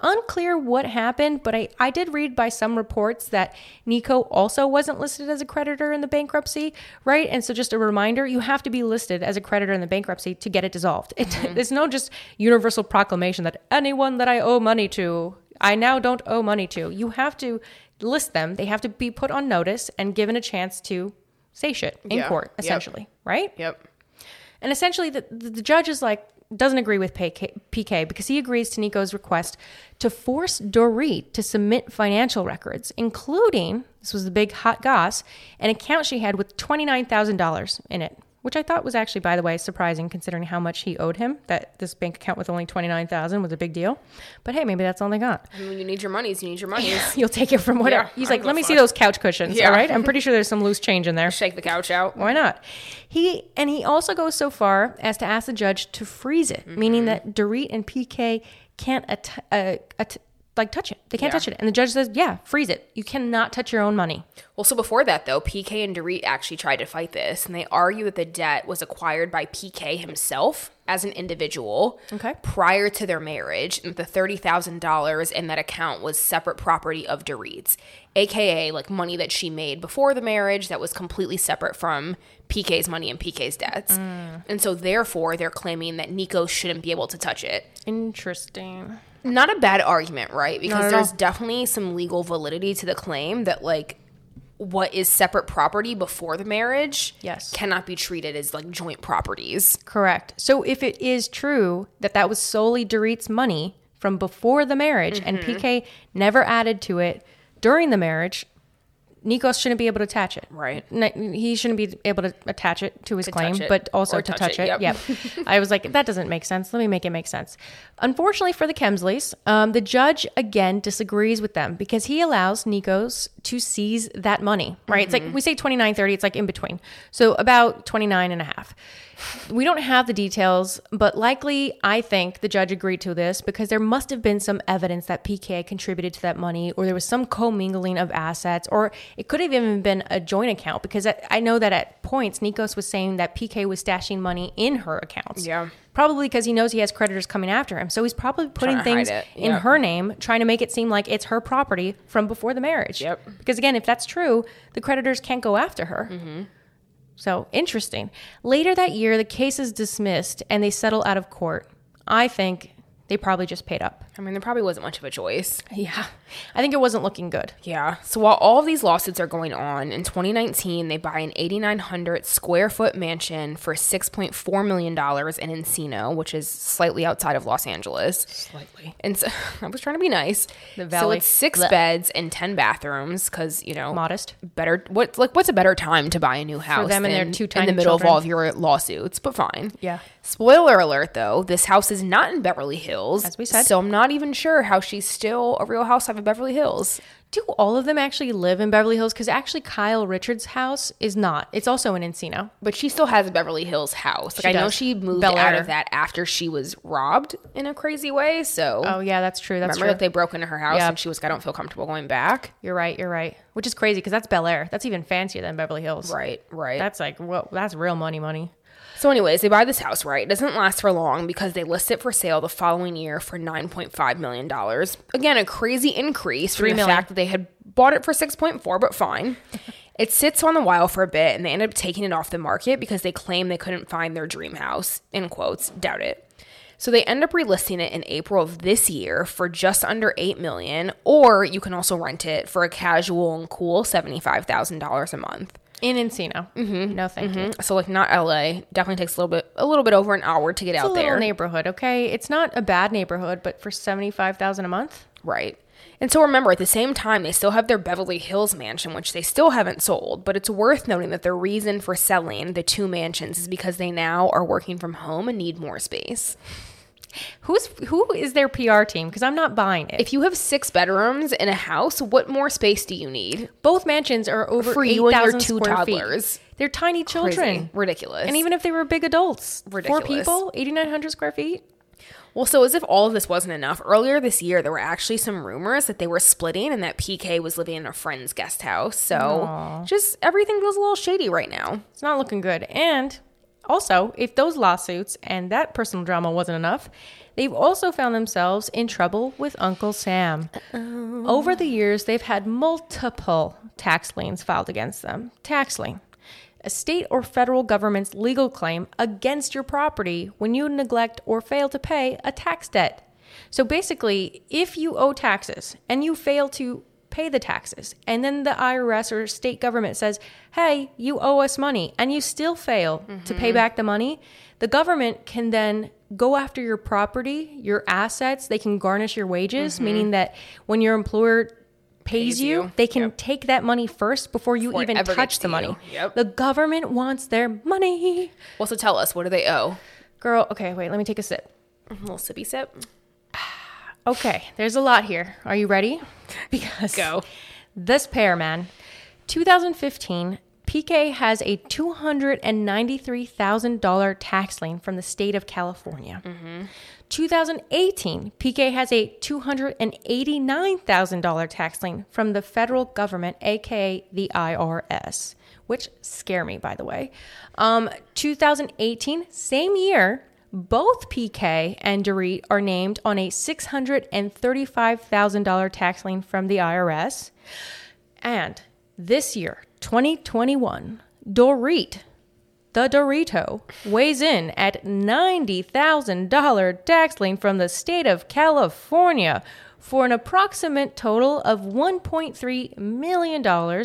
Unclear what happened, but I, I did read by some reports that Nico also wasn't listed as a creditor in the bankruptcy, right? And so, just a reminder you have to be listed as a creditor in the bankruptcy to get it dissolved. It, mm-hmm. It's no just universal proclamation that anyone that I owe money to, I now don't owe money to. You have to list them, they have to be put on notice and given a chance to say shit in Yeah. court, Yep. essentially, right? Yep. And essentially, the, the, judge is like, doesn't agree with PK, PK because he agrees to Nico's request to force Dorit to submit financial records, including, this was the big hot goss, an account she had with $29,000 in it, which I thought was actually, by the way, surprising considering how much he owed him, that this bank account with only 29000 was a big deal. But hey, maybe that's all they got. And when you need your monies, you need your monies. (laughs) You'll take it from whatever. Yeah, He's I like, let me a see those couch cushions, Yeah. all right? I'm (laughs) pretty sure there's some loose change in there. Shake the couch out. Why not? He and he also goes so far as to ask the judge to freeze it, meaning that Dorit and PK can't at- uh, at- like touch it. They can't Yeah. touch it. And the judge says, "Yeah, freeze it. You cannot touch your own money." Well, so before that, though, PK and Dorit actually tried to fight this, and they argue that the debt was acquired by PK himself as an individual Okay. prior to their marriage, and the $30,000 in that account was separate property of Dorit's, aka like money that she made before the marriage that was completely separate from PK's money and PK's debts. Mm. And so, therefore, they're claiming that Nico shouldn't be able to touch it. Interesting. Not a bad argument, right? Because there's all. definitely some legal validity to the claim that like what is separate property before the marriage Yes. cannot be treated as like joint properties. Correct. So if it is true that that was solely Dorit's money from before the marriage and Mm-hmm. PK never added to it during the marriage, Nikos shouldn't be able to attach it. Right. He shouldn't be able to attach it to his claim, but also to touch touch it, it. yep. Yep. (laughs) I was like, that doesn't make sense. Let me make it make sense. Unfortunately for the Kemsleys, um, the judge again disagrees with them because he allows Nikos to seize that money, right? It's Mm-hmm. like we say 29, 30, it's like in between. So about 29 and a half. We don't have the details, but likely I think the judge agreed to this because there must have been some evidence that PK contributed to that money, or there was some commingling of assets, or it could have even been a joint account because I I know that at points Nikos was saying that PK was stashing money in her accounts. Yeah. Probably because he knows he has creditors coming after him. So he's probably putting Trying to hide things in Yep. her name, trying to make it seem like it's her property from before the marriage. Yep. Because again, if that's true, the creditors can't go after her. Mm-hmm. So interesting. Later that year, the case is dismissed and they settle out of court. I think They probably just paid up. I mean, there probably wasn't much of a choice. Yeah. I think it wasn't looking good. Yeah. So while all of these lawsuits are going on, in 2019, they buy an 8,900 square foot mansion for $6.4 million in Encino, which is slightly outside of Los Angeles. Slightly. And so (laughs) I was trying to be nice. The valley. So it's six Blech. beds and 10 bathrooms because, you know, Modest. better what like what's a better time to buy a new house For them and their two in the middle children. of all of your lawsuits but fine Yeah. spoiler alert though this house is not in beverly hills As we said. so i'm not even sure how she's still a real housewife of beverly hills Do all of them actually live in Beverly Hills? Because actually, Kyle Richards' house is not. It's also in Encino. but she still has a beverly hills house like i know she moved Bel out Air. of that after she was robbed in a crazy way so Oh, yeah, that's true. That's remember true. like they broke into her house Yeah. and she was like i don't feel comfortable going back you're right. You're right. Which is crazy because that's Bel Air. That's even fancier than Beverly Hills. right right That's like, well, that's real money, money. So, anyways, they buy this house, right? It doesn't last for long because they list it for sale the following year for $9.5 million. Again, a crazy increase from the million. fact that they had bought it for 6.4, but fine. (laughs) it sits on the while for a bit and they end up taking it off the market because they claim they couldn't find their dream house. In quotes, doubt it. So they end up relisting it in April of this year for just under 8 million, or you can also rent it for a casual and cool $75,000 a month. In Encino. Mm-hmm. No, thank you. So like not LA, definitely takes a little bit a little bit over an hour to get It's out there. neighborhood, okay? It's not a bad neighborhood, but for seventy five thousand a month, Right. And so remember, at the same time, they still have their Beverly Hills mansion, which they still haven't sold. But it's worth noting that the reason for selling the two mansions is because they now are working from home and need more space. Who's who is their PR team? Because I'm not buying it. If you have six bedrooms in a house, what more space do you need? Both mansions are over For eight you and your thousand two square toddlers. feet. They're tiny children. Crazy. Ridiculous. And even if they were big adults, ridiculous. four people, eighty nine hundred square feet. Well, so as if all of this wasn't enough, earlier this year there were actually some rumors that they were splitting and that PK was living in a friend's guest house. So just everything feels a little shady right now. It's not looking good. And also, if those lawsuits and that personal drama wasn't enough, they've also found themselves in trouble with Uncle Sam. Over the years, they've had multiple tax liens filed against them. Tax lien. A state or federal government's legal claim against your property when you neglect or fail to pay a tax debt. So basically, if you owe taxes and you fail to pay the taxes, and then the IRS or state government says, hey, you owe us money, and you still fail to pay mm-hmm. back the money, the government can then go after your property, your assets, they can garnish your wages, mm-hmm. meaning that when your employer pays, you, you. they can take that money first before you Before even touch the money. Yep. The government wants their money. Well, so tell us, what do they owe? Girl, okay, wait, let me take a sip. A little sippy sip. Okay, there's a lot here. Are you ready? (laughs) Because Go. this pair, man. 2015, PK has a $293,000 tax lien from the state of California. 2018, PK has a $289,000 tax lien from the federal government, aka the IRS, which scare me, by the way. Um, 2018, same year, both PK and Dorit are named on a $635,000 tax lien from the IRS. And this year, 2021, Dorit, the Dorito, weighs in at $90,000 tax lien from the state of California for an approximate total of $1.3 million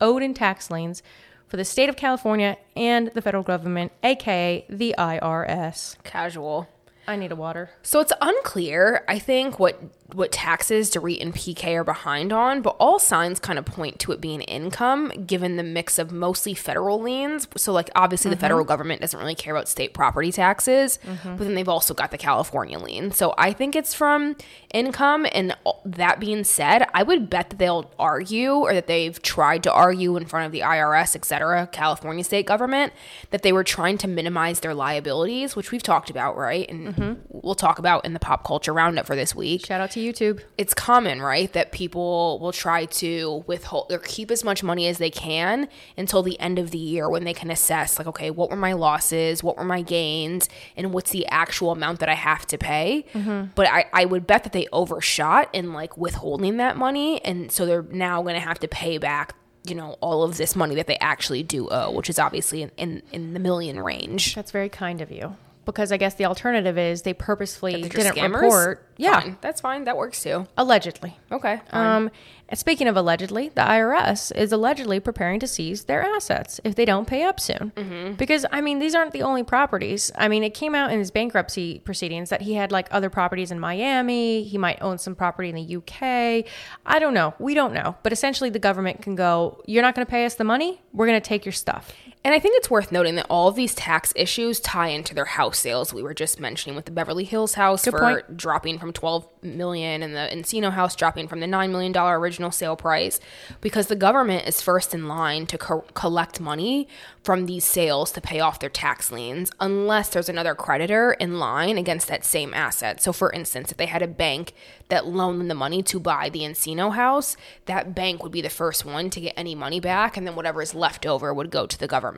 owed in tax liens for the state of California and the federal government, aka the IRS. Casual. I need a water. So it's unclear, I think, what what taxes Dorit and PK are behind on, but all signs kind of point to it being income, given the mix of mostly federal liens. So, like, obviously, the federal mm-hmm. government doesn't really care about state property taxes, mm-hmm. but then they've also got the California lien. So, I think it's from income. And that being said, I would bet that they'll argue or that they've tried to argue in front of the IRS, et cetera, California state government, that they were trying to minimize their liabilities, which we've talked about, right? And mm-hmm. we'll talk about in the pop culture roundup for this week Shout out to YouTube. it's common, right, that people will try to withhold or keep as much money as they can until the end of the year when they can assess, like, okay, what were my losses, what were my gains, and what's the actual amount that I have to pay. Mm-hmm. But I, I would bet that they overshot in like withholding that money. And so they're now going to have to pay back. You know all of this money that they actually do owe, which is obviously in, in, in the million range. That's very kind of you. Because I guess the alternative is they purposefully didn't scammers? report. Yeah, Fine. That's fine. That works too. allegedly. Okay. fine. Um, speaking of allegedly, the IRS is allegedly preparing to seize their assets if they don't pay up soon. Mm-hmm. Because I mean, these aren't the only properties. I mean, it came out in his bankruptcy proceedings that he had like other properties in Miami. He might own some property in the UK. I don't know. We don't know. But essentially, the government can go, "You're not going to pay us the money. We're going to take your stuff." And I think it's worth noting that all of these tax issues tie into their house sales we were just mentioning with the Beverly Hills house for point. dropping from 12 million and the Encino house dropping from the 9 million dollar original sale price because the government is first in line to co- collect money from these sales to pay off their tax liens unless there's another creditor in line against that same asset. So for instance, if they had a bank that loaned them the money to buy the Encino house, that bank would be the first one to get any money back and then whatever is left over would go to the government.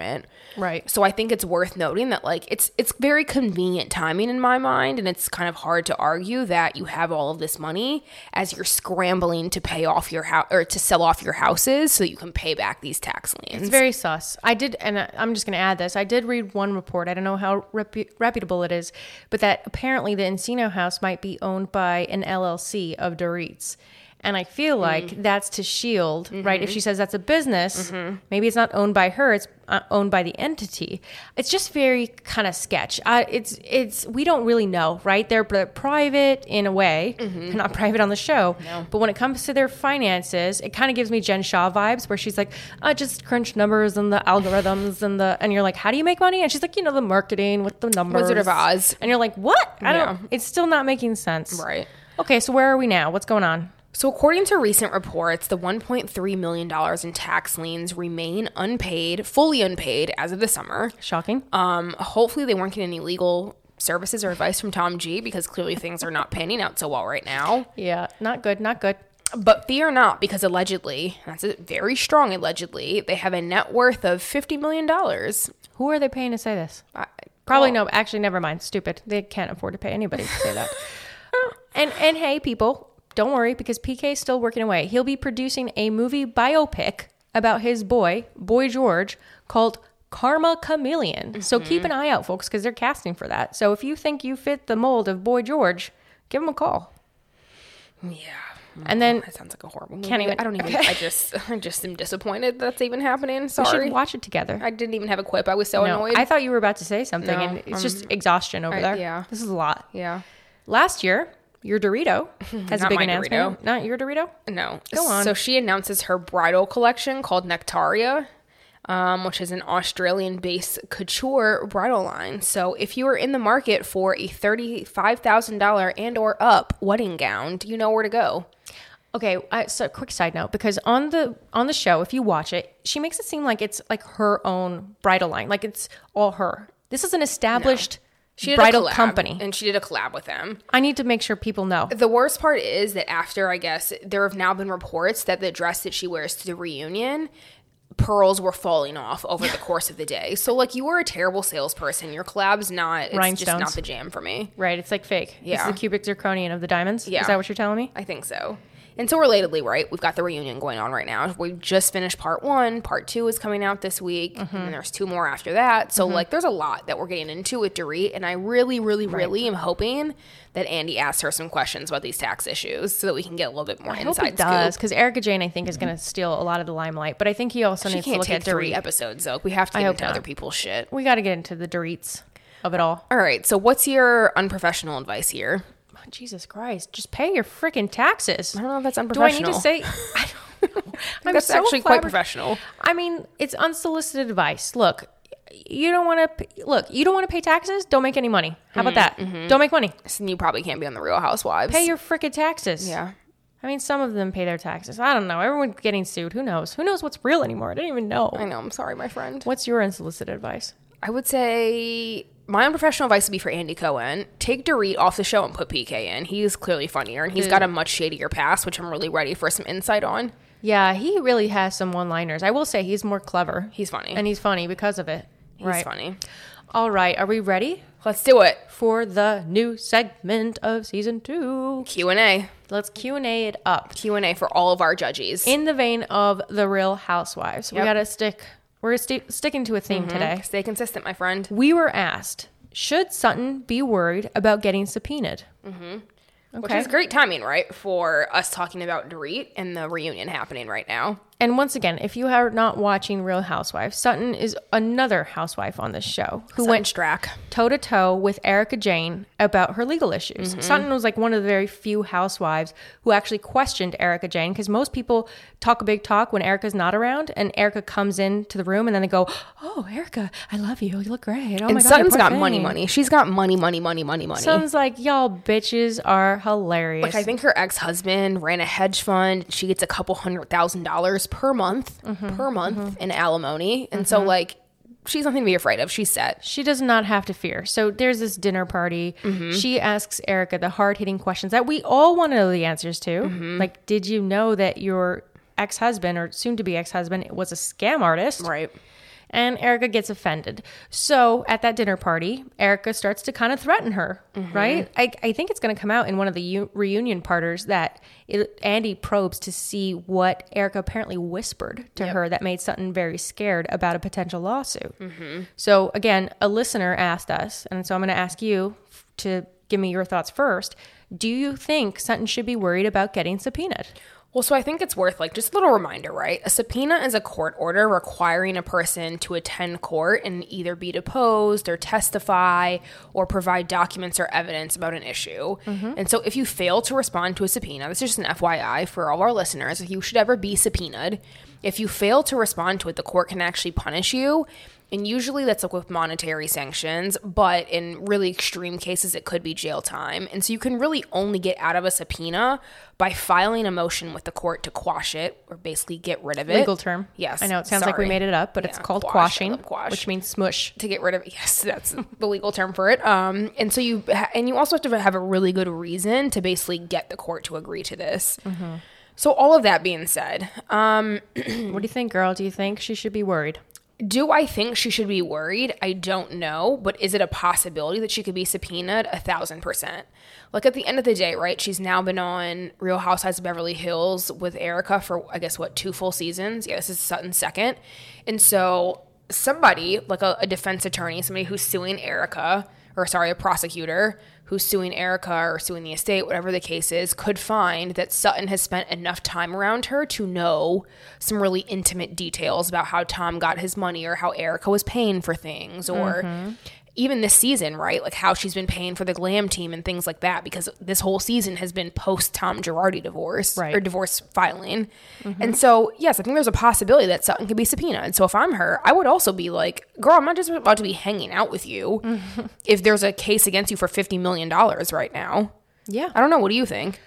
Right. So I think it's worth noting that like it's it's very convenient timing in my mind and it's kind of hard to argue that you have all of this money as you're scrambling to pay off your house or to sell off your houses so that you can pay back these tax liens. It's very sus. I did, and I'm just going to add this. I did read one report. I don't know how repu- reputable it is, but that apparently the Encino house might be owned by an LLC of Dorit's. And I feel mm-hmm. like that's to shield, mm-hmm. right? If she says that's a business, mm-hmm. maybe it's not owned by her; it's uh, owned by the entity. It's just very kind of sketch. I, it's it's we don't really know, right? They're pri- private in a way, They're not private on the show, but when it comes to their finances, it kind of gives me Jen Shah vibes, where she's like, "I just crunch numbers and the algorithms and the," and you're like, "How do you make money?" And she's like, "You know, the marketing with the numbers." Wizard of Oz. And you're like, "What?" I Yeah. don't. It's still not making sense. Right. Okay, so where are we now? What's going on? So, according to recent reports, the $1.3 million in tax liens remain unpaid, fully unpaid as of the summer. Shocking. Um, hopefully, they weren't getting any legal services or advice from Tom G because clearly things are not panning out so well right now. yeah, not good. Not good. But fear not, because allegedly, that's a very strong allegedly, they have a net worth of $50 million. Who are they paying to say this? I- Probably no. Actually, never mind. Stupid. They can't afford to pay anybody to say that. (laughs) and and hey, people, don't worry because PK is still working away. He'll be producing a movie biopic about his boy, Boy George, called Karma Chameleon. So mm-hmm. keep an eye out, folks, because they're casting for that. So if you think you fit the mold of Boy George, give him a call. Yeah. And then That sounds like a horrible movie. Can't even- I don't even, I just, (laughs) I just am disappointed that's even happening. Sorry. we should watch it together. I didn't even have a quip. I was so No, annoyed. I thought you were about to say something, No, and it's just um, exhaustion over I- there. yeah. This is a lot. yeah. Last year, your Dorito (laughs) has a big my announcement. Dorito. Not your Dorito? No. Go on. So she announces her bridal collection called Nectaria, um, which is an Australian-based couture bridal line. So if you are in the market for a thirty-five thousand dollar and/or up wedding gown, do you know where to go? Okay, I, so quick side note because on the on the show, if you watch it, she makes it seem like it's like her own bridal line, like it's all her. This is an established She did bridal a collab, company. and she did a collab with them. I need to make sure people know. The worst part is that after, I guess, there have now been reports that the dress that she wears to the reunion, pearls were falling off over the (laughs) course of the day. So, like, you were a terrible salesperson. Your collab's not, it's just not the jam for me. Right, it's like fake. Yeah. It's the cubic zirconian of the diamonds. Yeah. Is that what you're telling me? I think so. And so, relatedly, right, we've got the reunion going on right now. We've just finished part one. Part two is coming out this week. Mm-hmm. And there's two more after that. So, like, there's a lot that we're getting into with Dorit. And I really, really, really am hoping that Andy asks her some questions about these tax issues so that we can get a little bit more I hope inside it does scoop. because Erika Jayne, I think, is going to steal a lot of the limelight. But I think he also She needs to look at three Dorit. episodes, though. We have to get into not. other people's shit. We got to get into the Doritos of it all. All right. So, what's your unprofessional advice here? Jesus Christ, just pay your freaking taxes. I don't know if that's unprofessional. Do I need to say? (laughs) I don't know. I'm that's so actually quite professional. I mean, it's unsolicited advice. Look, you don't want to look. You don't want to pay taxes. Don't make any money. How about mm-hmm, that? Mm-hmm. Don't make money. So you probably can't be on the Real Housewives. Pay your freaking taxes. yeah. I mean, some of them pay their taxes. I don't know. Everyone's getting sued. Who knows? Who knows what's real anymore? I don't even know. I know. I'm sorry, my friend. What's your unsolicited advice? I would say my unprofessional advice would be for Andy Cohen. Take Dorit off the show and put PK in. He's clearly funnier and he's got a mm. much shadier past, which I'm really ready for some insight on. Yeah, he really has some one-liners. I will say he's more clever. He's funny. and he's funny because of it. he's right. funny. All right. Are we ready Let's do it. for the new segment of season two? Q&A. Let's Q and A it up. Q&A for all of our judges. in the vein of the Real Housewives. We got to stick. We're sti- sticking to a theme today. Stay consistent, my friend. We were asked Should Sutton be worried about getting subpoenaed? mm-hmm Which is great timing, right? For us talking about Dorit and the reunion happening right now. And once again, if you are not watching Real Housewives, Sutton is another housewife on this show who went Strack. toe to toe with Erika Jayne about her legal issues. Mm-hmm. Sutton was like one of the very few housewives who actually questioned Erika Jayne because most people talk a big talk when Erika's not around, and Erika comes into the room and then they go, "Oh, Erika, I love you. You look great. Oh my And god, Sutton's got thing." money, money. She's got money, money, money, money, money. Sutton's like, y'all bitches are hilarious. Like I think her ex husband ran a hedge fund. She gets a couple hundred thousand dollars per month, Mm-hmm, per month mm-hmm. in alimony, and so mm-hmm. like she's nothing to be afraid of. She's set. She does not have to fear. So there's this dinner party. Mm-hmm. She asks Erika the hard hitting questions that we all want to know the answers to. Like, did you know that your ex husband or soon to be ex husband was a scam artist? Right. And Erika gets offended. So at that dinner party, Erika starts to kind of threaten her, mm-hmm. right? I, I think it's going to come out in one of the u- reunion parters that it, Andy probes to see what Erika apparently whispered to her that made Sutton very scared about a potential lawsuit. Mm-hmm. So again, a listener asked us, and so I'm going to ask you f- to give me your thoughts first. Do you think Sutton should be worried about getting subpoenaed? Well, so I think it's worth like just a little reminder, right? A subpoena is a court order requiring a person to attend court and either be deposed or testify or provide documents or evidence about an issue. Mm-hmm. And so if you fail to respond to a subpoena, this is just an FYI for all our listeners, if you should ever be subpoenaed, if you fail to respond to it, the court can actually punish you. And usually that's like with monetary sanctions, but in really extreme cases, it could be jail time. And so you can really only get out of a subpoena by filing a motion with the court to quash it or basically get rid of it. Legal term. Yes. I know it sounds like we made it up, but it's called quash, quashing, quash. which means smush. to get rid of it. (laughs) Yes, that's the legal term for it. Um, and so you ha- and you also have to have a really good reason to basically get the court to agree to this. Mm-hmm. So all of that being said, um, (clears throat) What do you think, girl? Do you think she should be worried? Do I think she should be worried? I don't know, but is it a possibility that she could be subpoenaed? A thousand percent. Like at the end of the day, right? She's now been on Real Housewives of Beverly Hills with Erika for I guess what two full seasons. Yeah, this is Sutton's second, and so somebody like a, a defense attorney, somebody who's suing Erika, or sorry, a prosecutor who's suing Erika or suing the estate, whatever the case is, could find that Sutton has spent enough time around her to know some really intimate details about how Tom got his money or how Erika was paying for things or mm-hmm. Even this season, right? Like how she's been paying for the glam team and things like that because this whole season has been post Tom Girardi divorce Right. or divorce filing. Mm-hmm. And so, yes, I think there's a possibility that Sutton could be subpoenaed. And so if I'm her, I would also be like, girl, I'm not just about to be hanging out with you mm-hmm. if there's a case against you for $50 million right now. Yeah. I don't know. What do you think?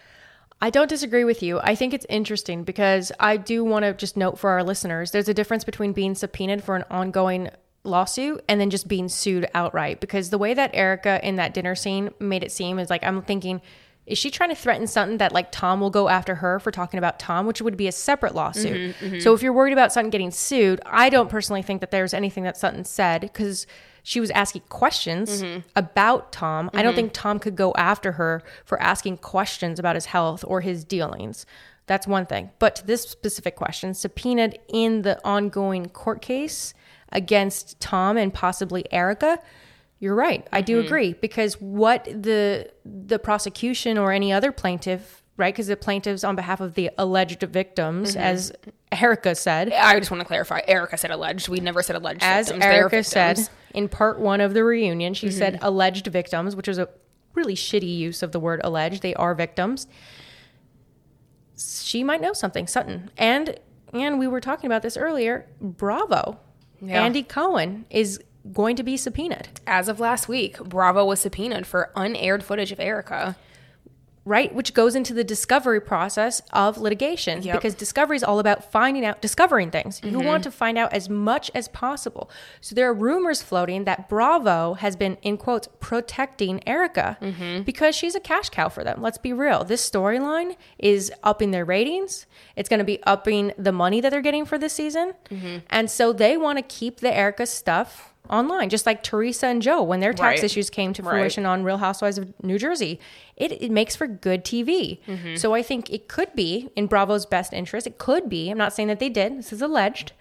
I don't disagree with you. I think it's interesting because I do want to just note for our listeners there's a difference between being subpoenaed for an ongoing lawsuit and then just being sued outright. Because the way that Erika in that dinner scene made it seem is like, I'm thinking, is she trying to threaten something that like Tom will go after her for talking about Tom, which would be a separate lawsuit? Mm-hmm, mm-hmm. So if you're worried about Sutton getting sued, I don't personally think that there's anything that Sutton said because she was asking questions mm-hmm. about Tom. I don't think Tom could go after her for asking questions about his health or his dealings. That's one thing. But to this specific question, subpoenaed in the ongoing court case against Tom and possibly Erika, you're right. I do mm-hmm. agree because what the the prosecution or any other plaintiff, right? Because the plaintiffs on behalf of the alleged victims, mm-hmm. as Erika said, I just want to clarify. Erika said alleged. We never said alleged. as victims. Erika said in part one of the reunion, she said mm-hmm. alleged victims, which is a really shitty use of the word alleged. They are victims. She might know something, Sutton. And and we were talking about this earlier. Bravo. Yeah. Andy Cohen is going to be subpoenaed. As of last week, Bravo was subpoenaed for unaired footage of Erika. Right? Which goes into the discovery process of litigation Yep. because discovery is all about finding out, discovering things. You mm-hmm. want to find out as much as possible. So there are rumors floating that Bravo has been, in quotes, protecting Erika mm-hmm. because she's a cash cow for them. Let's be real. This storyline is upping their ratings. It's going to be upping the money that they're getting for this season. Mm-hmm. And so they want to keep the Erika stuff online, just like Teresa and Joe when their tax Right. issues came to Right. fruition on Real Housewives of New Jersey. It, it makes for good TV. So I think it could be in Bravo's best interest. It could be. I'm not saying that they did. This is alleged.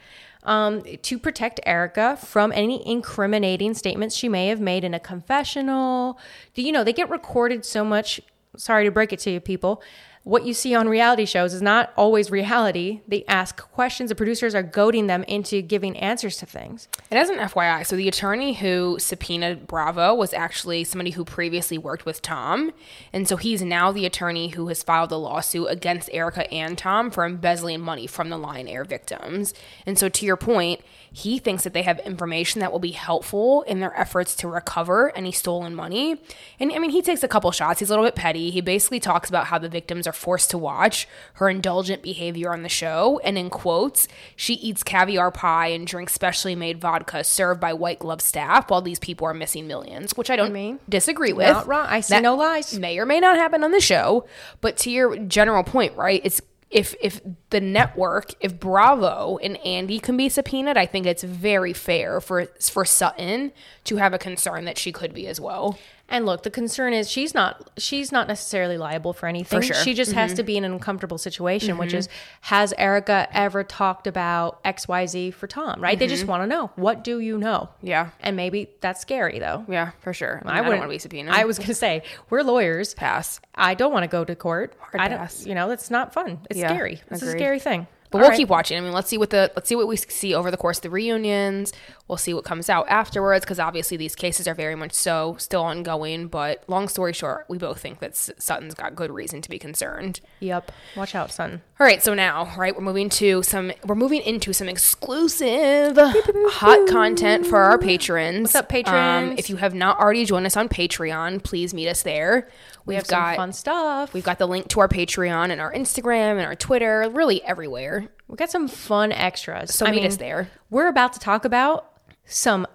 um, to protect Erika from any incriminating statements she may have made in a confessional. Do You know, they get recorded so much. Sorry to break it to you, people. What you see on reality shows is not always reality. They ask questions. The producers are goading them into giving answers to things. And as an FYI, so the attorney who subpoenaed Bravo was actually somebody who previously worked with Tom. And so he's now the attorney who has filed the lawsuit against Erika and Tom for embezzling money from the Lion Air victims. And so, to your point, he thinks that they have information that will be helpful in their efforts to recover any stolen money. And I mean, he takes a couple shots. He's a little bit petty. He basically talks about how the victims are forced to watch her indulgent behavior on the show. And in quotes, she eats caviar pie and drinks specially made vodka served by white glove staff while these people are missing millions, which I don't mean, disagree with. Not wrong. I see That no lies. May or may not happen on the show. But to your general point, right? It's if if the network, if Bravo and Andy can be subpoenaed, I think it's very fair for for Sutton to have a concern that she could be as well. And look, the concern is she's not she's not necessarily liable for anything. For sure. Mm-hmm. She just has to be in an uncomfortable situation, which is has Erika ever talked about XYZ for Tom, right? They just want to know, what do you know? Mm-hmm. Yeah. And maybe that's scary though. Yeah, for sure. I, I, don't wouldn't want to be subpoenaed. I was going to say, we're lawyers. pass. I don't want to go to court. I don't, pass. you know, it's not fun. It's Yeah, scary. It's a scary thing. But All we'll right. keep watching. I mean, let's see what the let's see what we see over the course of the reunions. We'll see what comes out afterwards because obviously these cases are very much so still ongoing. But long story short, we both think that Sutton's got good reason to be concerned. Yep. Watch out, son. All right, so now, right, we're moving to some we're moving into some exclusive hot content for our patrons. What's up, um, patrons? if you have not already joined us on Patreon, please meet us there. We've have got some fun stuff. we've got the link to our Patreon and our Instagram and our Twitter, really everywhere. We got some fun extras. So meet us there. We're about to talk about some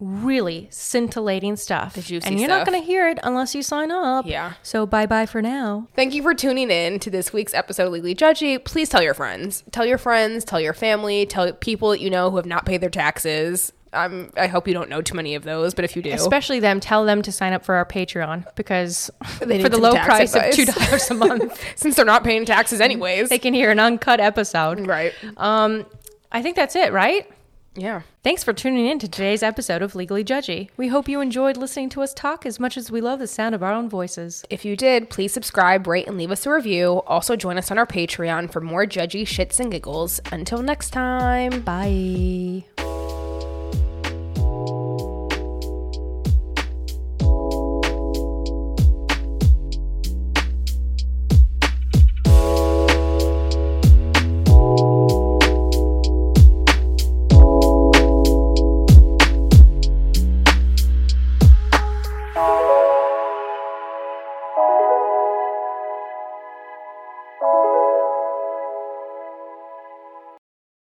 really scintillating stuff. juicy and you're stuff. not going to hear it unless you sign up. Yeah. So bye bye for now. Thank you for tuning in to this week's episode of Legally Judgy. Please tell your friends. Tell your friends, tell your family, tell people that you know who have not paid their taxes. Um, I hope you don't know too many of those, but if you do, Especially them, tell them to sign up for our Patreon because (laughs) They for the low price advice. of two dollars a (laughs) month, since they're not paying taxes anyways. they can hear an uncut episode. right. Um, I think that's it, right? Yeah. Thanks for tuning in to today's episode of Legally Judgy. We hope you enjoyed listening to us talk as much as we love the sound of our own voices. If you did, please subscribe, rate, and leave us a review. Also, join us on our Patreon for more judgy shits and giggles. Until next time. Bye.